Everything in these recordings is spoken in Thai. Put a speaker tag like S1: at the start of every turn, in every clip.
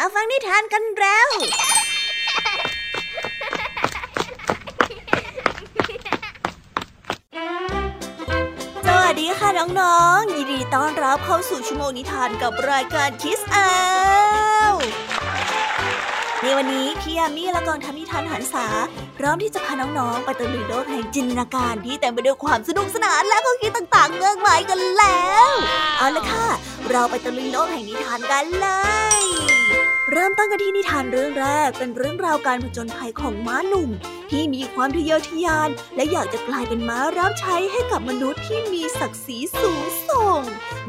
S1: มาฟังนิทานกันแล้ว สวัสดีค่ะน้องๆ ยินดีต้อนรับเข้าสู่ชั่วโมงนิทานกับรายการคิสเอาในวันนี้พี่ยามีและกองทำนิทานหันษาพร้อมที่จะพาน้องๆ ไปตะลุยโลกแห่งจินตนาการที่เต็มไปด้วยความสนุกสนานและข้อคิดต่างๆเงื่อนมายกันแล้ว เอาละค่ะ เราไปตะลุยโลกแห่งนิทานกันเลย เริ่มต้นกันที่นิทานเรื่องแรกเป็นเรื่องราวการผจญภัยของม้าหนุ่ม ที่มีความทะเยอทะยาน และอยากจะกลายเป็นม้ารับใช้ให้กับมนุษย์ที่มีศักดิ์ศรีสูงส่ง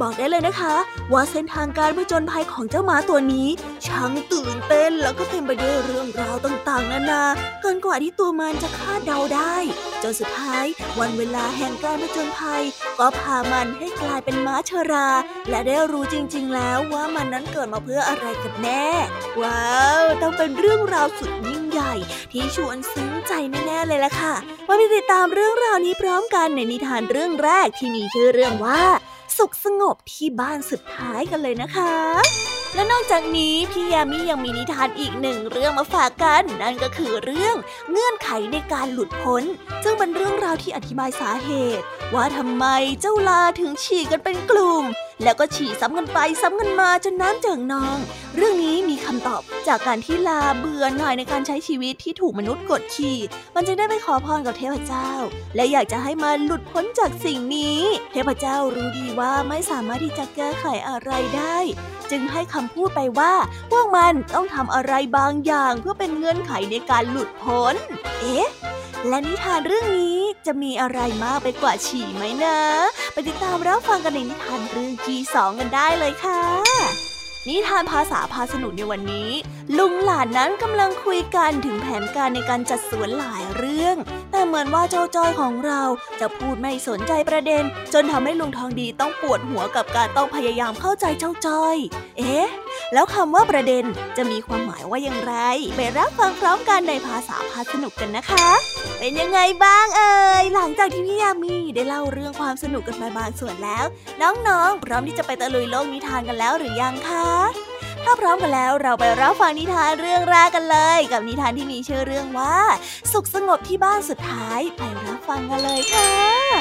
S1: บอกได้เลยนะคะ ว่าเส้นทางการผจญภัยของเจ้าม้าตัวนี้ ช่างตื่นเต้นแล้วก็เต็มไปด้วยเรื่องราวต่างๆ นานาเกินกว่าที่ตัวมันจะคาดเดาได้จนสุดท้าย วันเวลาแห่งการผจญภัย ก็พามันให้กลายเป็นม้าชรา และได้รู้จริง ๆ แล้วว่ามันนั้นเกิดมาเพื่ออะไรกันแน่ว้าว ต้องเป็นเรื่องราวสุดยิ่งใหญ่ ที่ชวนซึ้งใจแน่ๆเลยล่ะค่ะ มาไปติดตามเรื่องราวนี้พร้อมกันในนิทานเรื่องแรกที่มีชื่อเรื่องว่า สุขสงบที่บ้านสุดท้ายกันเลยนะคะและนอกจากนี้พี่ยามียังมีนิทานอีกหนึ่งเรื่องมาฝากกัน นั่นก็คือเรื่องเงื่อนไขในการหลุดพ้น ซึ่งเป็นเรื่องราวที่อธิบายสาเหตุ ว่าทำไมเจ้าลาถึงฉี่กันเป็นกลุ่ม แล้วก็ฉี่ซ้ำกันไปซ้ำกันมาจนน้ำเจิ่งนอง เรื่องนี้มีคำตอบจากการที่ลาเบื่อหน่ายในการใช้ชีวิตที่ถูกมนุษย์กดขี่ มันจึงได้ไปขอพรกับเทพเจ้า และอยากจะให้มันหลุดพ้นจากสิ่งนี้ เทพเจ้ารู้ดีว่าไม่สามารถที่จะแก้ไขอะไรได้ จึงให้คำพูดไปว่า พวกมันต้องทำอะไรบางอย่างเพื่อเป็นเงื่อนไขในการหลุดพ้น เอ๊ะ และนิทานเรื่องนี้ จะมีอะไรมากไปกว่าฉี่ไหมนะไปติดตามรับฟังกันในนิทานเรื่องที่สองกันได้เลยค่ะ นิทานภาษาพาสนุกในวันนี้ ลุงหลานนั้นกำลังคุยกันถึงแผนการในการจัดสวนหลายเรื่อง แต่เหมือนว่าเจ้าจอยของเราจะพูดไม่สนใจประเด็น จนทำให้ลุงทองดีต้องปวดหัวกับการต้องพยายามเข้าใจเจ้าจอย เอ๊ะ แล้วคำว่าประเด็นจะมีความหมายว่าอย่างไร ไปรับฟังพร้อมกันในภาษาพาสนุกกันนะคะ เป็นยังไงบ้างเอ่ย หลังจากที่พี่ยามีได้เล่าเรื่องความสนุกกันไปบางส่วนแล้ว น้องๆ พร้อมที่จะไปตะลุยโลกนิทานกันแล้วหรือยังคะ ถ้าพร้อมกันแล้วเราไปรับฟังนิทานเรื่องแรกกันเลย กับนิทานที่มีชื่อเรื่องว่า สุขสงบที่บ้านสุดท้ายไปรับฟังกันเลยค่ะ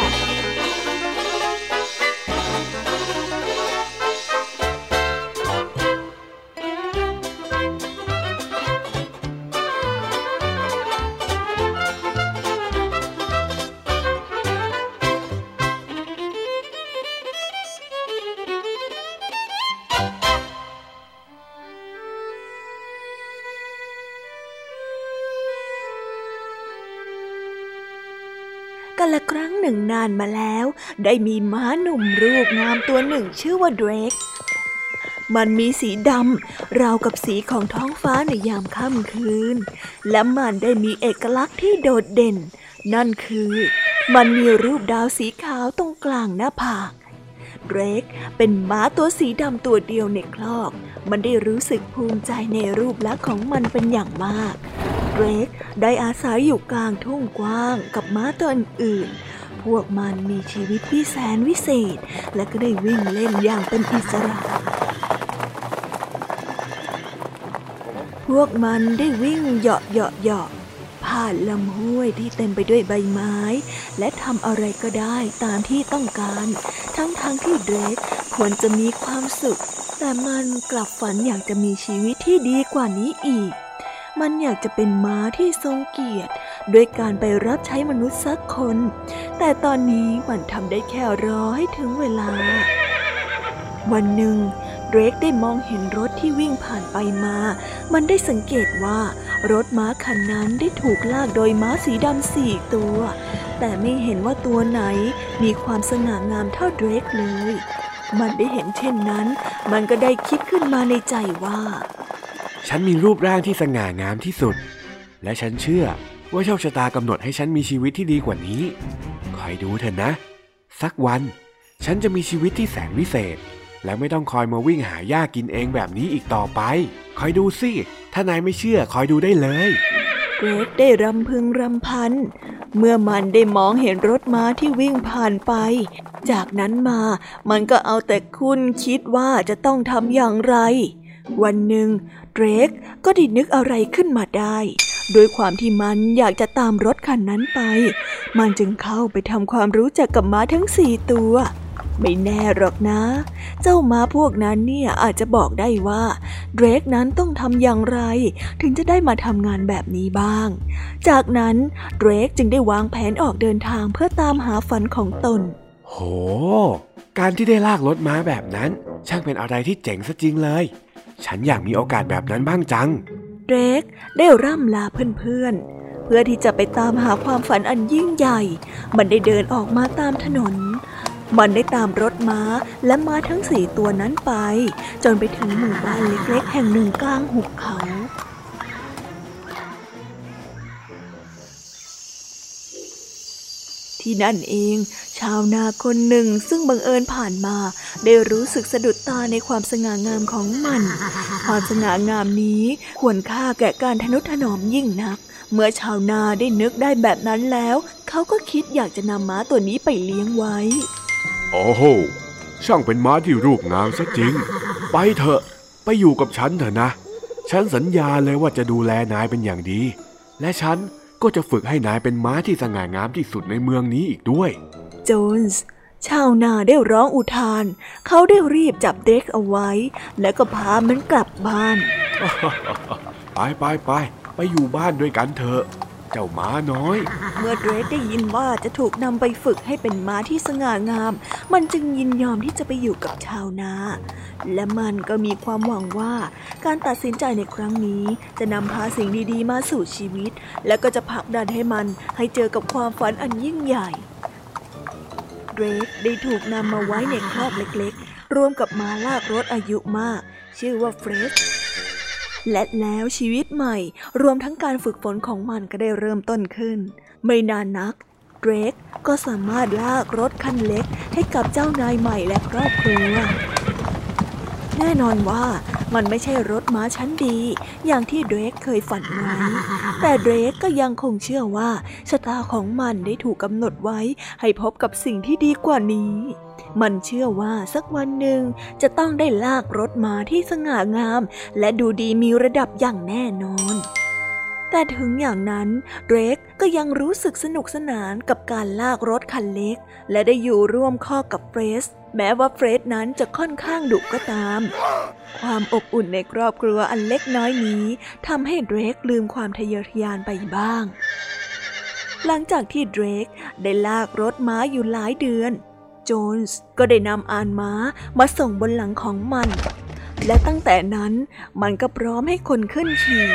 S1: นึ่งนานมาแล้ว ได้มีม้าหนุ่มรูปงามตัวหนึ่งชื่อว่าเดรก มันมีสีดำราวกับสีของท้องฟ้าในยามค่ำคืน และมันได้มีเอกลักษณ์ที่โดดเด่น นั่นคือมันมีรูปดาวสีขาวตรงกลางหน้าผากเดรกเป็นม้าตัวสีดำตัวเดียวในคลอก มันได้รู้สึกภูมิใจในรูปลักษณ์ของมันเป็นอย่างมากเดรกได้อาศัยอยู่กลางทุ่งกว้างกับม้าตัวอื่น พวกมันมีชีวิตที่แสนวิเศษ และก็ได้วิ่งเล่นอย่างเป็นอิสระ พวกมันได้วิ่งเหาะเหาะเหาะผ่านลำห้วยที่เต็มไปด้วยใบไม้ และทำอะไรก็ได้ตามที่ต้องการ ทั้งๆทที่เดรกควรจะมีความสุข แต่มันกลับฝันอยากจะมีชีวิตที่ดีกว่านี้อีก มันอยากจะเป็นม้าที่ทรงเกียรติ ด้วยการไปรับใช้มนุษย์สักคน แต่ตอนนี้มันทำได้แค่รอให้ถึงเวลา วันหนึ่งเดรกได้มองเห็นรถที่วิ่งผ่านไปมา มันได้สังเกตว่ารถม้าคันนั้นได้ถูกลากโดยม้าสีดำสี่ตัว แต่ไม่เห็นว่าตัวไหนมีความสง่างามเท่าเดรกเลย มันได้เห็นเช่นนั้น มันก็ได้คิดขึ้นมาในใจว่า
S2: ฉันมีรูปร่างที่สง่างามที่สุด และฉันเชื่อ ว่าโชคชะตากำหนดให้ฉันมีชีวิตที่ดีกว่านี้ คอยดูเถอะนะ สักวัน ฉันจะมีชีวิตที่แสนวิเศษ และไม่ต้องคอยมาวิ่งหาหญ้ากินเองแบบนี้อีกต่อไป คอยดูสิ ถ้านายไม่เชื่อคอยดูได้เลย
S1: เกรกได้รำพึงรำพัน เมื่อมันได้มองเห็นรถม้าที่วิ่งผ่านไป จากนั้นมามันก็เอาแต่คุณคิดว่าจะต้องทำอย่างไร วันหนึ่งเดรกก็ดินึกอะไรขึ้นมาได้ โดยความที่มันอยากจะตามรถคันนั้นไป มันจึงเข้าไปทำความรู้จักกับม้าทั้งสี่ตัว ไม่แน่หรอกนะ เจ้าม้าพวกนั้นเนี่ยอาจจะบอกได้ว่าเดรกนั้นต้องทำอย่างไร ถึงจะได้มาทำงานแบบนี้บ้าง จากนั้นเดรกจึงได้วางแผนออกเดินทางเพื่อตามหาฝันของตน
S2: โห การที่ได้ลากรถม้าแบบนั้น ช่างเป็นอะไรที่เจ๋งซะจริงเลย ฉันอยากมีโอกาสแบบนั้นบ้างจัง
S1: เดรกได้ร่ำลาเพื่อนๆ เพื่อที่จะไปตามหาความฝันอันยิ่งใหญ่ มันได้เดินออกมาตามถนน มันได้ตามรถม้าและม้าทั้งสี่ตัวนั้นไป จนไปถึงหมู่บ้านเล็กๆ แห่งหนึ่งกลางหุบเขา ที่นั่นเอง ชาวนาคนหนึ่งซึ่งบังเอิญผ่านมา ได้รู้สึกสะดุดตาในความสง่างามของมัน ความสง่างามนี้ควรค่าแก่การทนุถนอมยิ่งนัก เมื่อชาวนาได้นึกได้แบบนั้นแล้ว เขาก็คิดอยากจะนำม้าตัวนี้ไปเลี้ยงไว้
S2: โอ้โหช่างเป็นม้าที่รูปงามซะจริง ไปเถอะ ไปอยู่กับฉันเถอะนะ ฉันสัญญาเลยว่าจะดูแลนายเป็นอย่างดี และฉัน ก็จะฝึกให้นายเป็นม้าที่สง่างามที่สุดในเมืองนี้อีกด้วย
S1: โจนส์ชาวนาได้ร้องอุทาน เขาได้รีบจับเด็กเอาไว้ แล้วก็พามันกลับบ้าน
S2: ไปไปไปไปอยู่บ้านด้วยกันเถอะ เจ้าม้าน้อย
S1: เมื่อเดรกได้ยินว่าจะถูกนำไปฝึกให้เป็นม้าที่สง่างาม มันจึงยินยอมที่จะไปอยู่กับชาวนา และมันก็มีความหวังว่า การตัดสินใจในครั้งนี้ จะนำพาสิ่งดีๆ มาสู่ชีวิต และก็จะผลักดันให้มันให้เจอกับความฝันอันยิ่งใหญ่ เดรกได้ถูกนำมาไว้ในครอบเล็กๆ รวมกับม้าลากรถอายุมาก ชื่อว่าเฟรด และแล้วชีวิตใหม่ รวมทั้งการฝึกฝนของมันก็ได้เริ่มต้นขึ้น ไม่นานนักเดรกก็สามารถลากรถคันเล็กให้กับเจ้านายใหม่และครอบครัว แน่นอนว่ามันไม่ใช่รถม้าชั้นดี อย่างที่เดรกเคยฝันไว้ แต่เดรกก็ยังคงเชื่อว่าชะตาของมันได้ถูกกำหนดไว้ให้พบกับสิ่งที่ดีกว่านี้ มันเชื่อว่าสักวันหนึ่งจะต้องได้ลากรถมาที่สง่างาม และดูดีมีระดับอย่างแน่นอน แต่ถึงอย่างนั้นเดรกก็ยังรู้สึกสนุกสนานกับการลากรถคันเล็ก และได้อยู่ร่วมข้อกับเฟรสแม้ว่าเฟรดนั้นจะค่อนข้างดุก็ตาม ความอบอุ่นในครอบครัวอันเล็กน้อยนี้ทำให้เดรกลืมความทะเยอทะยานไปบ้าง หลังจากที่เดรกได้ลากรถม้าอยู่หลายเดือน โจนส์ก็ได้นำอานม้ามาส่งบนหลังของมัน และตั้งแต่นั้นมันก็พร้อมให้คนขึ้นขี่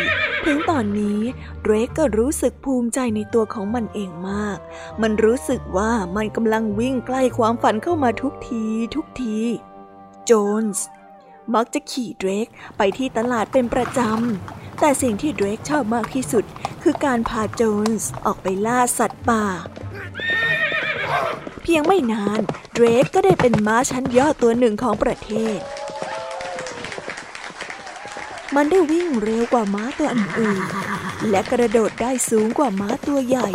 S1: ถึงตอนนี้เดรกก็รู้สึกภูมิใจในตัวของมันเองมาก มันรู้สึกว่ามันกำลังวิ่งใกล้ความฝันเข้ามาทุกทีทุกที โจนส์มักจะขี่เดรกไปที่ตลาดเป็นประจำ แต่สิ่งที่เดรกชอบมากที่สุด คือการพาโจนส์ออกไปล่าสัตว์ป่า เพียงไม่นานเดรกก็ได้เป็นม้าชั้นยอดตัวหนึ่งของประเทศ มันได้วิ่งเร็วกว่าม้าตัวอื่นๆและกระโดดได้สูงกว่าม้าตัวใหญ่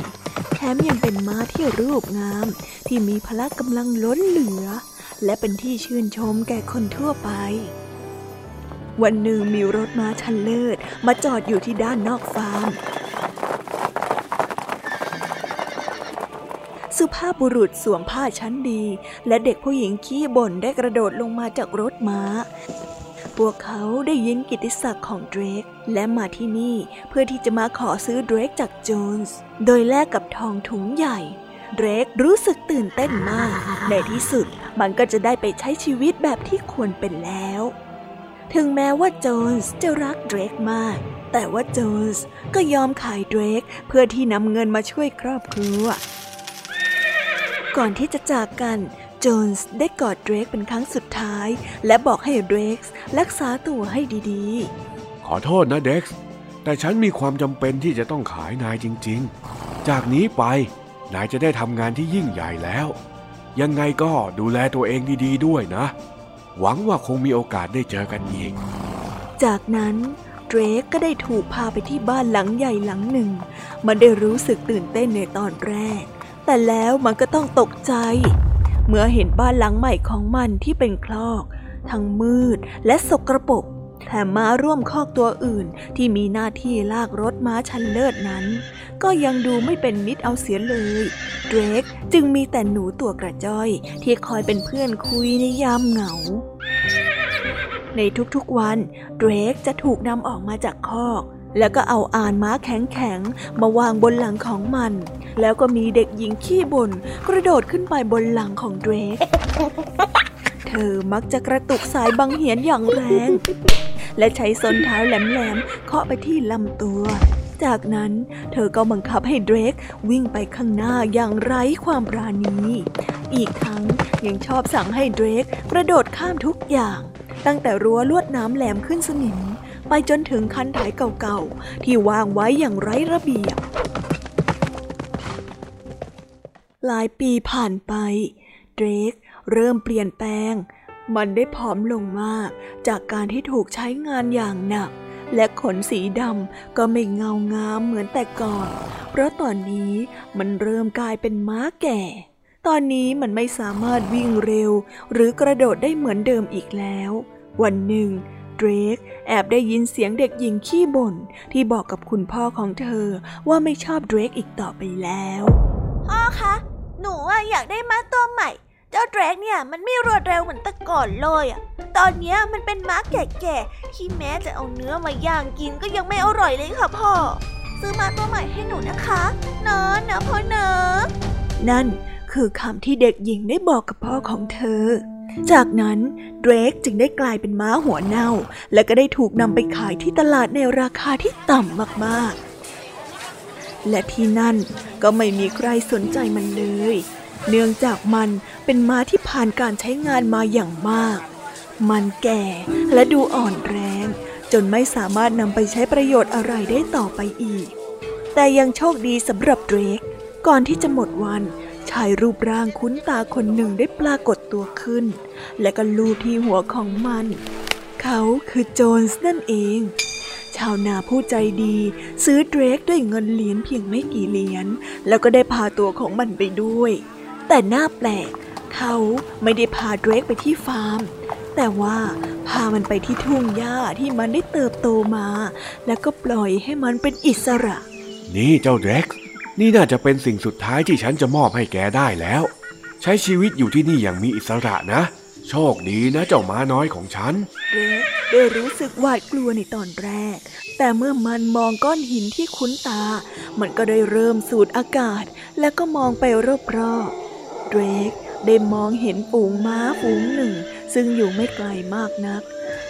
S1: แถมยังเป็นม้าที่รูปงาม ที่มีพละกำลังล้นเหลือ และเป็นที่ชื่นชมแก่คนทั่วไปวันหนึ่งมีรถม้าชั้นเลิศมาจอดอยู่ที่ด้านนอกฟาร์ม สุภาพบุรุษสวมผ้าชั้นดี และเด็กผู้หญิงขี้บ่นได้กระโดดลงมาจากรถม้า พวกเขาได้ยินกิติศักดิ์ของเดรก และมาที่นี่เพื่อที่จะมาขอซื้อเดรกจากโจนส์โดยแลกกับทองถุงใหญ่เดรกรู้สึกตื่นเต้นมาก ในที่สุดมันก็จะได้ไปใช้ชีวิตแบบที่ควรเป็นแล้ว ถึงแม้ว่าโจนส์จะรักเดรกมาก แต่ว่าโจนส์ก็ยอมขายเดรกเพื่อที่นำเงินมาช่วยครอบครัว ก่อนที่จะจากกันโจนส์ได้กอดเดรกเป็นครั้งสุดท้าย และบอกให้เดรกรักษาตัวให้ดี
S2: ๆ ขอโทษนะเด็กซ์แต่ฉันมีความจำเป็นที่จะต้องขายนายจริงๆ จากนี้ไปนายจะได้ทำงานที่ยิ่งใหญ่แล้ว ยังไงก็ดูแลตัวเองดีๆด้วยนะ หวังว่าคงมีโอกาสได้เจอกันอีก
S1: จากนั้นเดรกก็ได้ถูกพาไปที่บ้านหลังใหญ่หลังหนึ่ง มันได้รู้สึกตื่นเต้นในตอนแรก แต่แล้วมันก็ต้องตกใจ เมื่อเห็นบ้านหลังใหม่ของมันที่เป็นคลอก ทั้งมืดและสกรปรกแถมม้าร่วมคอกตัวอื่นที่มีหน้าที่ลากรถม้าชันเลิศนั้น ก็ยังดูไม่เป็นมิตรเอาเสียเลยเดรกจึงมีแต่หนูตัวกระจ้อย ที่คอยเป็นเพื่อนคุยในยามเหงา ในทุกๆวันเดรกจะถูกนำออกมาจากคอก แล้วก็เอาอ่านม้าแข็งๆ มาวางบนหลังของมัน แล้วก็มีเด็กหญิงขี้บ่นกระโดดขึ้นไปบนหลังของเดรก เธอมักจะกระตุกสายบังเหียนอย่างแรง และใช้ส้นเท้าแหลมๆ เคาะไปที่ลำตัว จากนั้นเธอก็บังคับให้เดรกวิ่งไปข้างหน้าอย่างไร้ความปราณี อีกทั้งยังชอบสั่งให้เดรกกระโดดข้ามทุกอย่าง ตั้งแต่รั้วลวดน้ำแหลมขึ้นสนิม ไปจนถึงคันถ่ายเก่าๆ ที่วางไว้อย่างไร้ระเบียบ หลายปีผ่านไป เดรกเริ่มเปลี่ยนแปลง มันได้ผอมลงมาก จากการที่ถูกใช้งานอย่างหนัก และขนสีดำก็ไม่เงางามเหมือนแต่ก่อน เพราะตอนนี้มันเริ่มกลายเป็นม้าแก่ตอนนี้มันไม่สามารถวิ่งเร็ว หรือกระโดดได้เหมือนเดิมอีกแล้ว วันหนึ่งเดรก แอบได้ยินเสียงเด็กหญิงขี้บ่นที่บอกกับคุณพ่อของเธอว่าไม่ชอบเดรกอีกต่อไปแล้ว
S3: พ่อคะ หนูอะอยากได้ม้าตัวใหม่ เจ้าเดรกเนี่ยมันไม่รวดเร็วเหมือนแต่ก่อนเลยอะตอนเนี้ยมันเป็นม้าแก่ๆที่แม้จะเอาเนื้อมาย่างกินก็ยังไม่อร่อยเลยค่ะพ่อ ซื้อม้าตัวใหม่ให้หนูนะคะเนอะนะพ่อเนอะ
S1: นั่นคือคำที่เด็กหญิงได้บอกกับพ่อของเธอ จากนั้นเดรกจึงได้กลายเป็นม้าหัวเน่า และก็ได้ถูกนำไปขายที่ตลาดในราคาที่ต่ำมากๆ และที่นั่นก็ไม่มีใครสนใจมันเลย เนื่องจากมันเป็นม้าที่ผ่านการใช้งานมาอย่างมาก มันแก่และดูอ่อนแรง จนไม่สามารถนำไปใช้ประโยชน์อะไรได้ต่อไปอีก แต่ยังโชคดีสำหรับเดรกก่อนที่จะหมดวัน ชายรูปร่างคุ้นตาคนหนึ่งได้ปรากฏตัวขึ้น และก็ลูบที่หัวของมัน เขาคือโจนส์นั่นเอง ชาวนาผู้ใจดีซื้อเดรกด้วยเงินเหรียญเพียงไม่กี่เหรียญแล้วก็ได้พาตัวของมันไปด้วย แต่หน่าแปลก เขาไม่ได้พาเดรกไปที่ฟาร์ม แต่ว่าพามันไปที่ทุ่งหญ้าที่มันได้เติบโตมา แล้วก็ปล่อยให้มันเป็นอิสระ
S2: นี่เจ้าเดรก นี่น่าจะเป็นสิ่งสุดท้ายที่ฉันจะมอบให้แกได้แล้ว ใช้ชีวิตอยู่ที่นี่อย่างมีอิสระนะ โชคดีนะเจ้าม้าน้อยของฉัน
S1: เรดได้รู้สึกหวาดกลัวในตอนแรก แต่เมื่อมันมองก้อนหินที่คุ้นตา มันก็ได้เริ่มสูดอากาศ แล้วก็มองไปรอบๆเดรกได้มองเห็นฝูงม้าฝูงหนึ่ง ซึ่งอยู่ไม่ไกลมากนัก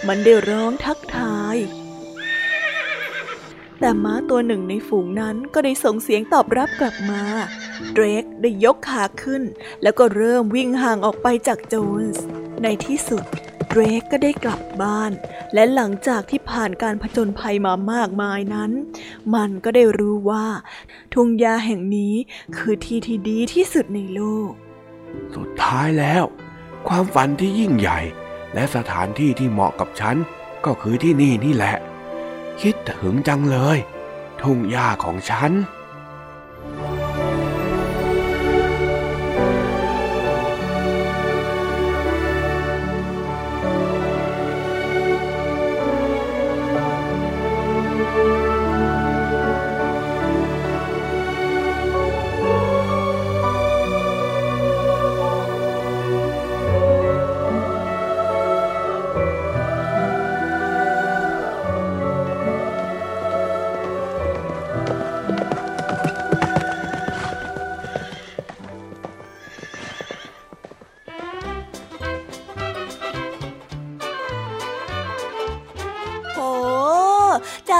S1: มันได้ร้องทักทาย แต่ม้าตัวหนึ่งในฝูงนั้นก็ได้ส่งเสียงตอบรับกลับมาเดรกได้ยกขาขึ้น แล้วก็เริ่มวิ่งห่างออกไปจากโจนส์ ในที่สุดเดรกก็ได้กลับบ้าน และหลังจากที่ผ่านการผจญภัยมามากมายนั้น มันก็ได้รู้ว่า ทุ่งหญ้าแห่งนี้คือที่ที่ดีที่สุดในโลก
S2: สุดท้ายแล้ว ความฝันที่ยิ่งใหญ่ และสถานที่ที่เหมาะกับฉันก็คือที่นี่นี่แหละ คิดถึงจังเลย ทุ่งหญ้าของฉัน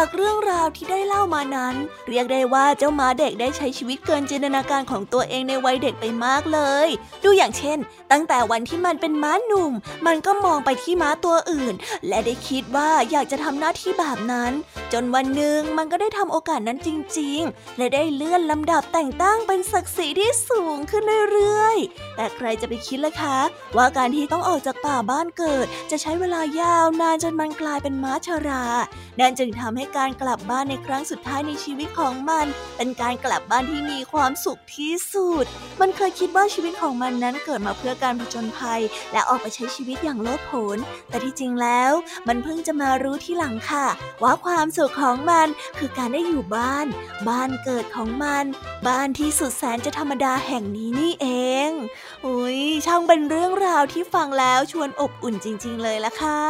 S1: จากเรื่องราวที่ได้เล่ามานั้น เรียกได้ว่าเจ้าหมาเด็กได้ใช้ชีวิตเกินจินตนาการของตัวเองในวัยเด็กไปมากเลย ดูอย่างเช่น ตั้งแต่วันที่มันเป็นม้าหนุ่ม มันก็มองไปที่ม้าตัวอื่น และได้คิดว่าอยากจะทำหน้าที่แบบนั้น จนวันหนึ่งมันก็ได้ทำโอกาสนั้นจริง ๆ และได้เลื่อนลำดับแต่งตั้งเป็นศักดิ์ศรีที่สูงขึ้นเรื่อยๆ แต่ใครจะไปคิดล่ะคะ ว่าการที่ต้องออกจากป่าบ้านเกิด จะใช้เวลายาวนานจนมันกลายเป็นม้าชรานั่นจึงงทำให้การกลับบ้านในครั้งสุดท้ายในชีวิตของมัน เป็นการกลับบ้านที่มีความสุขที่สุด มันเคยคิดว่าชีวิตของมันนั้นเกิดมาเพื่อการผจญภัย และออกไปใช้ชีวิตอย่างโลดโผน แต่ที่จริงแล้ว มันเพิ่งจะมารู้ที่หลังค่ะ ว่าความสุขของมันคือการได้อยู่บ้าน บ้านเกิดของมัน บ้านที่สุดแสนจะธรรมดาแห่งนี้นี่เองอุ้ยช่างเป็นเรื่องราวที่ฟังแล้วชวนอบอุ่นจริง ๆ เลยละค่ะ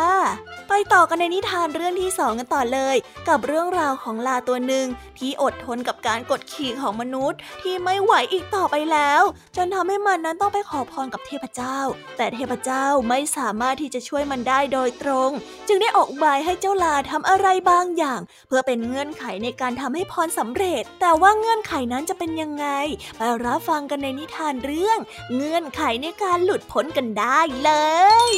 S1: ไปต่อกันในนิทานเรื่องที่สองกันต่อเลยกับเรื่องราวของลาตัวหนึ่งที่อดทนกับการกดขี่ของมนุษย์ ที่ไม่ไหวอีกต่อไปแล้ว จนทำให้มันนั้นต้องไปขอพรกับเทพเจ้า แต่เทพเจ้าไม่สามารถที่จะช่วยมันได้โดยตรง จึงได้ออกบายให้เจ้าลาทำอะไรบางอย่าง เพื่อเป็นเงื่อนไขในการทำให้พรสำเร็จ แต่ว่าเงื่อนไขนั้นจะเป็นยังไง ไปรับฟังกันในนิทานเรื่อง เงื่อนไขในการหลุดพ้นกันได้เลย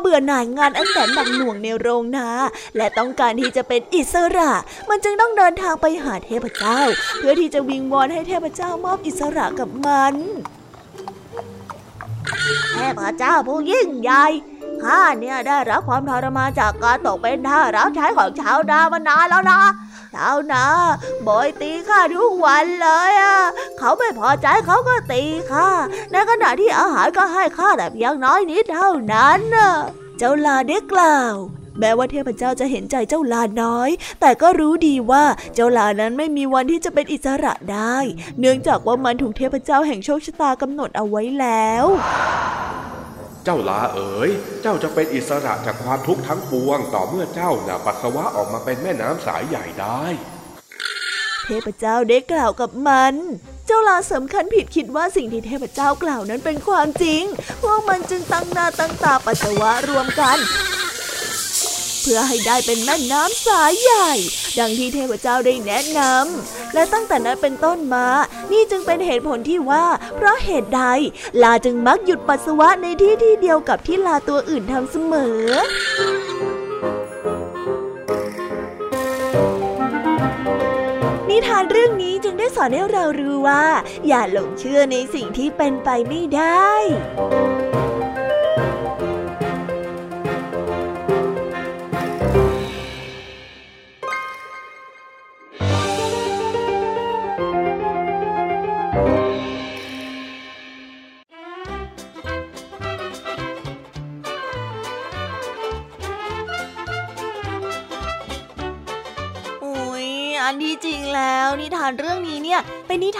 S1: เบื่อหน่ายงานอันแสนหนักหน่วงในโรงนา และต้องการที่จะเป็นอิสระ มันจึงต้องเดินทางไปหาเทพเจ้า เพื่อที่จะวิงวอนให้เทพเจ้ามอบอิสระกับมันเทพเจ้าผู้ยิ่งใหญ่ข้าเนี่ยได้รับความทรมานจากการตกเป็นท่ารับใช้ของชาวดามานานแล้วนะชาวนาบอยตีข้าทุกวันเลยอะ เขาไม่พอใจเขาก็ตีข้าในขณะที่อาหารก็ให้ข้าแต่เพียงน้อยนิดเท่านั้นน่ะเจ้าลาได้กล่าว แม้ว่าเทพเจ้าจะเห็นใจเจ้าลาน้อย แต่ก็รู้ดีว่าเจ้าลานั้นไม่มีวันที่จะเป็นอิสระได้ เนื่องจากว่ามันถูกเทพเจ้าแห่งโชคชะตากำหนดเอาไว้แล้ว
S2: เจ้าลาเอ๋ย เจ้าจะเป็นอิสระจากความทุกข์ทั้งปวงต่อเมื่อเจ้าน่ะปัสสาวะออกมาเป็นแม่น้ำสายใหญ่ได้
S1: เทพเจ้าได้กล่าวกับมัน เจ้าลาสำคัญผิดคิดว่าสิ่งที่เทพเจ้ากล่าวนั้นเป็นความจริง พวกมันจึงตั้งหน้าตั้งตาปัสสาวะรวมกัน เพื่อให้ได้เป็นแม่น้ำสายใหญ่ ดังที่เทพเจ้าได้แนะนำและตั้งแต่นั้นเป็นต้นมา นี่จึงเป็นเหตุผลที่ว่า เพราะเหตุใด ลาจึงมักหยุดปัสสาวะในที่ที่เดียวกับที่ลาตัวอื่นทำเสมอ นิทานเรื่องนี้จึงได้สอนให้เรารู้ว่า อย่าหลงเชื่อในสิ่งที่เป็นไปไม่ได้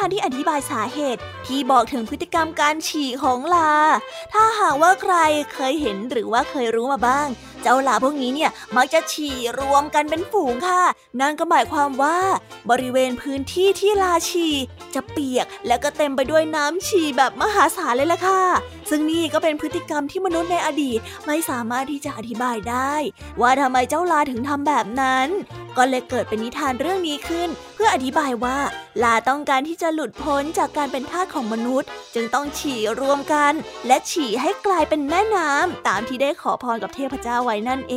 S1: านที่อธิบายสาเหตุที่บอกถึงพฤติกรรมการฉี่ของลา ถ้าหากว่าใครเคยเห็นหรือว่าเคยรู้มาบ้าง เจ้าลาพวกนี้เนี่ยมักจะฉี่รวมกันเป็นฝูงค่ะ นั่นก็หมายความว่า บริเวณพื้นที่ที่ลาฉี่จะเปียกและก็เต็มไปด้วยน้ำฉี่แบบมหาศาลเลยล่ะค่ะ ซึ่งนี่ก็เป็นพฤติกรรมที่มนุษย์ในอดีตไม่สามารถที่จะอธิบายได้ ว่าทำไมเจ้าลาถึงทำแบบนั้น ก็เลยเกิดเป็นนิทานเรื่องนี้ขึ้น เพื่ออธิบายว่า ลาต้องการที่จะหลุดพ้นจากการเป็นทาสของมนุษย์ จึงต้องฉี่รวมกัน และฉี่ให้กลายเป็นแม่น้ำตามที่ได้ขอพรกับเทพเจ้าไว้นั่นเอ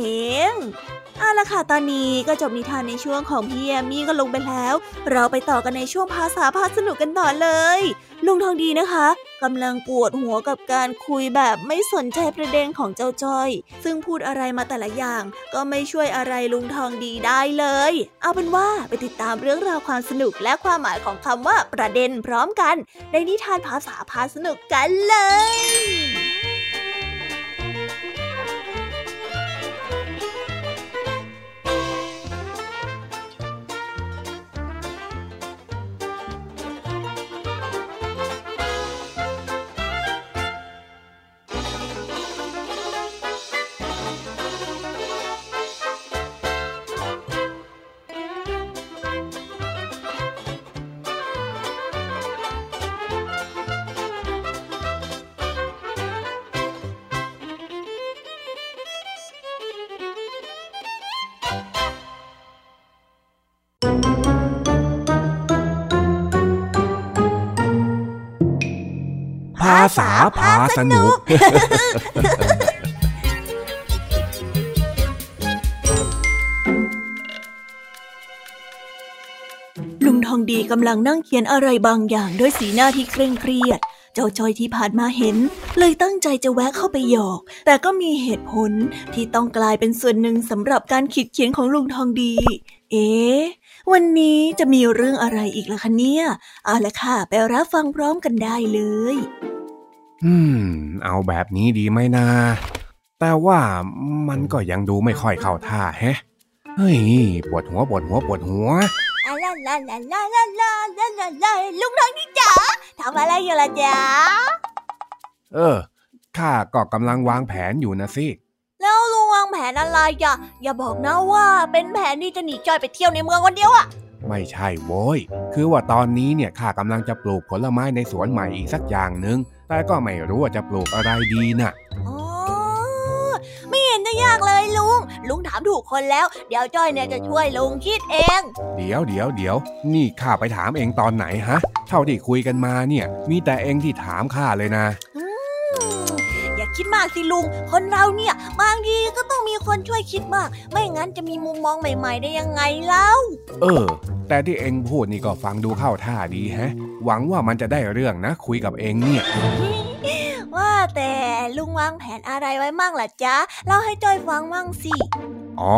S1: งเอาละค่ะ ตอนนี้ก็จบนิทานในช่วงของพี่แอมมี่ก็ลงไปแล้ว เราไปต่อกันในช่วงภาษาพาสนุกกันต่อเลย ลุงทองดีนะคะกำลังปวดหัวกับการคุยแบบไม่สนใจประเด็นของเจ้าจ้อย ซึ่งพูดอะไรมาแต่ละอย่าง ก็ไม่ช่วยอะไรลุงทองดีได้เลยเอาเป็นว่าไปติดตามเรื่องราวความสนุกและความหมายของคำว่าประเด็นพร้อมกัน ในนิทานภาษาพาสนุกกันเลย
S2: ษาพาสนุก
S4: ลุงทองดีกำลังนั่งเขียนอะไรบางอย่างด้วยสีหน้าที่เคร่งเครียด เจ้าจอยที่ผ่านมาเห็น เลยตั้งใจจะแวะเข้าไปหยอก แต่ก็มีเหตุผลที่ต้องกลายเป็นส่วนหนึ่งสำหรับการขีดเขียนของลุงทองดี เอ๊ะวันนี้จะมีเรื่องอะไรอีกล่ะคะเนี่ย เอาละค่ะ ไปรับฟังพร้อมกันได้เลย
S2: อืม เอาแบบนี้ดีไหมนะ แต่ว่ามันก็ยังดูไม่ค่อยเข้าท่าแฮะ เฮ้ย ปวดหัวปวดหัวปวดหัว
S1: อะลาลาลาลาลาลาลาลาลาลุงทองดีจ๋าทำอะไรอยู่ล่ะจ๊ะ
S2: เออ ข้าก็กำลังวางแผนอยู่นะสิ
S1: แล้วลุงวางแผนอะไรอะอย่าบอกนะว่าเป็นแผนที่จะหนีจอยไปเที่ยวในเมืองวันเดียวอะ
S2: ไม่ใช่โว้ย คือว่าตอนนี้เนี่ยข้ากำลังจะปลูกผลไม้ในสวนใหม่อีกสักอย่างหนึ่ง แต่ก็ไม่รู้ว่าจะปลูกอะไรดีน่ะ
S1: อ๋อไม่เห็นจะยากเลยลุง ลุงถามถูกคนแล้ว เดี๋ยวจ้อยเนี่ยจะช่วยลุงคิดเอง
S2: เดี๋ยวเดี๋ยวเดี๋ยว นี่ข้าไปถามเองตอนไหนฮะ เท่าที่คุยกันมาเนี่ย มีแต่เองที่ถามข้าเลยนะ
S1: อืมอย่าคิดมากสิลุง คนเราเนี่ยบางทีก็ต้องมีคนช่วยคิดมาก ไม่งั้นจะมีมุมมองใหม่ ๆ ได้ยังไงเล่า
S2: เออ แต่ที่เองพูดนี่ก็ฟังดูเข้าท่าดีแฮะ หวังว่ามันจะได้เรื่องนะ คุยกับเองเนี่ย
S1: ว่าแต่ลุงวางแผนอะไรไว้มั่งล่ะจ๊ะเล่าให้จ้อยฟังมั่งสิ
S2: อ๋อ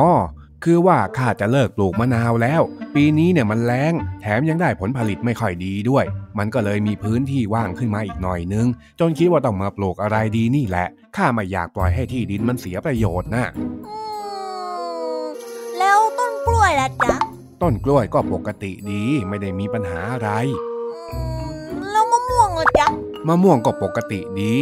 S2: คือว่าข้าจะเลิกปลูกมะนาวแล้ว ปีนี้เนี่ยมันแล้ง แถมยังได้ผลผลิตไม่ค่อยดีด้วย มันก็เลยมีพื้นที่ว่างขึ้นมาอีกหน่อยนึง จนคิดว่าต้องมาปลูกอะไรดีนี่แหละข้าไม่อยากปล่อยให้ที่ดินมันเสียประโยชน์นะ
S1: อืมแล้วต้นกล้วยล่ะจ๊ะ
S2: ต้นกล้วยก็ปกติดีไม่ได้มีปัญหาอะไร
S1: อืมแล้วมะม่วงล่ะจ๊ะ
S2: มะม่วงก็ปกติดี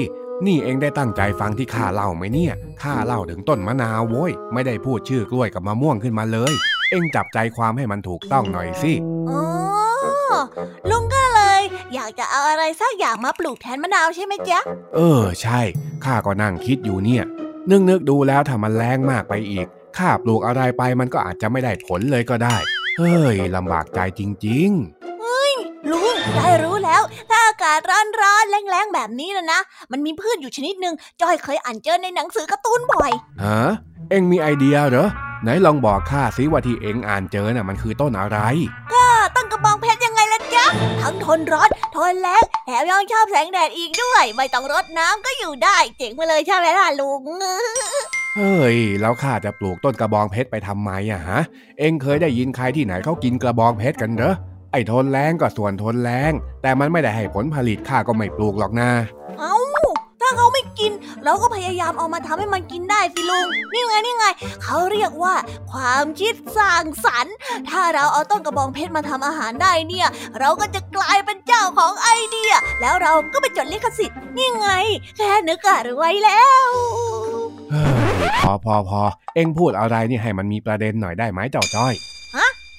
S2: นี่เองได้ตั้งใจฟังที่ข้าเล่าไหมเนี่ยข้าเล่าถึงต้นมะนาวโว้ยไม่ได้พูดชื่อกล้วยกับมะม่วงขึ้นมาเลย เองจับใจความให้มันถูกต้องหน่อยสิ
S1: อ๋อลุงก็เลย อยากจะเอาอะไรสักอย่างมาปลูกแทนมะนาวใช่ไหมจ๊ะ
S2: เออ ใช่ข้าก็นั่งคิดอยู่เนี่ยนึกนึกๆดูแล้วถ้ามันแรงมากไปอีกข้าปลูกอะไรไปมันก็อาจจะไม่ได้ผลเลยก็ได้ เฮ้ยลำบากใจจริง
S1: ลุงได้รู้แล้ว ถ้าอากาศร้อนๆแรงๆแบบนี้นะนะ มันมีพืชอยู่ชนิดหนึ่งจอยเคยอ่านเจอในหนังสือการ์ตูนบ่อย
S2: ๆฮะเองมีไอเดียเหรอไหนลองบอกข้าสิว่าที่เองอ่านเจอน่ะมันคือต้นอะไร
S1: ก็ต้นกระบองเพชรยังไงล่ะจ๊ะทั้งทนร้อนทนแล้งแถมยังชอบแสงแดดอีกด้วย ไม่ต้องรดน้ำก็อยู่ได้ เจ๋งมาเลยใช่ไหมล่ะลุง
S2: เฮ้ย แล้วข้าจะปลูกต้นกระบองเพชรไปทำไมอะฮะ เองเคยได้ยินใครที่ไหนเขากินกระบองเพชรกันเหรอ ไอ้ทนแรงก็ส่วนทนแรง แต่มันไม่ได้ให้ผลผลิตข้าก็ไม่ปลูกหรอกนะ
S1: เอ้า ถ้าเขาไม่กิน เราก็พยายามเอามาทำให้มันกินได้สิลุง นี่ไงนี่ไง เขาเรียกว่า ความคิดสร้างสรรค์ ถ้าเราเอาต้นกระบองเพชรมาทำอาหารได้เนี่ย เราก็จะกลายเป็นเจ้าของไอเดีย แล้วเราก็ไปจดลิขสิทธิ์ นี่ไง แค่นึกอะรวยแล้ว
S2: พอพอพอ เองพูดอะไรนี่ให้มันมีประเด็นหน่อยได้ไหมเจ้าจ้อย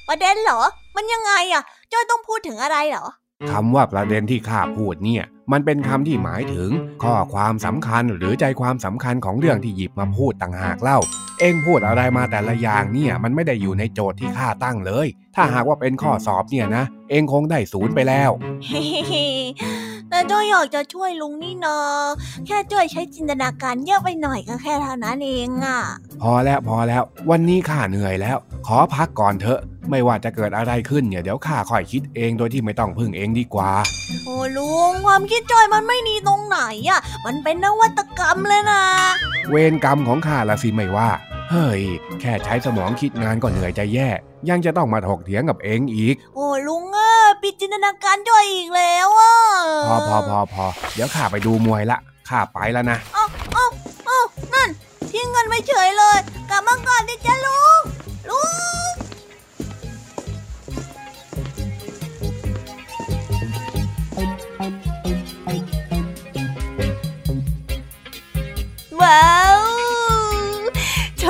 S1: ประเด็นเหรอ มันยังไงอะจอยต้องพูดถึงอะไรเหรอ
S2: คำว่าประเด็นที่ข้าพูดเนี่ย มันเป็นคำที่หมายถึง ข้อความสำคัญหรือใจความสำคัญของเรื่องที่หยิบมาพูดต่างหากเล่า เองพูดอะไรมาแต่ละอย่างเนี่ย มันไม่ได้อยู่ในโจทย์ที่ข้าตั้งเลย ถ้าหากว่าเป็นข้อสอบเนี่ยนะ เองคงได้ศูนย์ไปแล้ว
S1: เฮ้ แต่จ้อยอยากจะช่วยลุงนี่นาแค่จ้อยใช้จินตนาการเยอะไปหน่อยก็แค่เท่านั้นเองอะ
S2: พอแล้วพอแล้ว วันนี้ข้าเหนื่อยแล้ว ขอพักก่อนเถอะ ไม่ว่าจะเกิดอะไรขึ้นเนี่ยเดี๋ยวข้าค่อยคิดเองโดยที่ไม่ต้องพึ่งเองดีกว่า
S1: โอ้ลุงความคิดจอยมันไม่ดีตรงไหนอะมันเป็นนวัตกรรมเลยนะ
S2: เวรกรรมของข้าละสิไม่ว่าเฮ้ย แค่ใช้สมองคิดงานก็เหนื่อยจะแย่ ยังจะต้องมาถกเถียงกับเองอีก
S1: โอ้ลุงอะ ปิดจินตนาการจอยอีกแล้วอะ
S2: พอพอพอพอเดี๋ยวข้าไปดูมวยละข้าไปแล้วนะ
S1: เอ้าเอ้าเอ้านั่นทิ้งเงินไม่เฉยเลย กลับมาก่อนดิจ้ะลุงลุงว้าวจ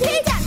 S5: Peter.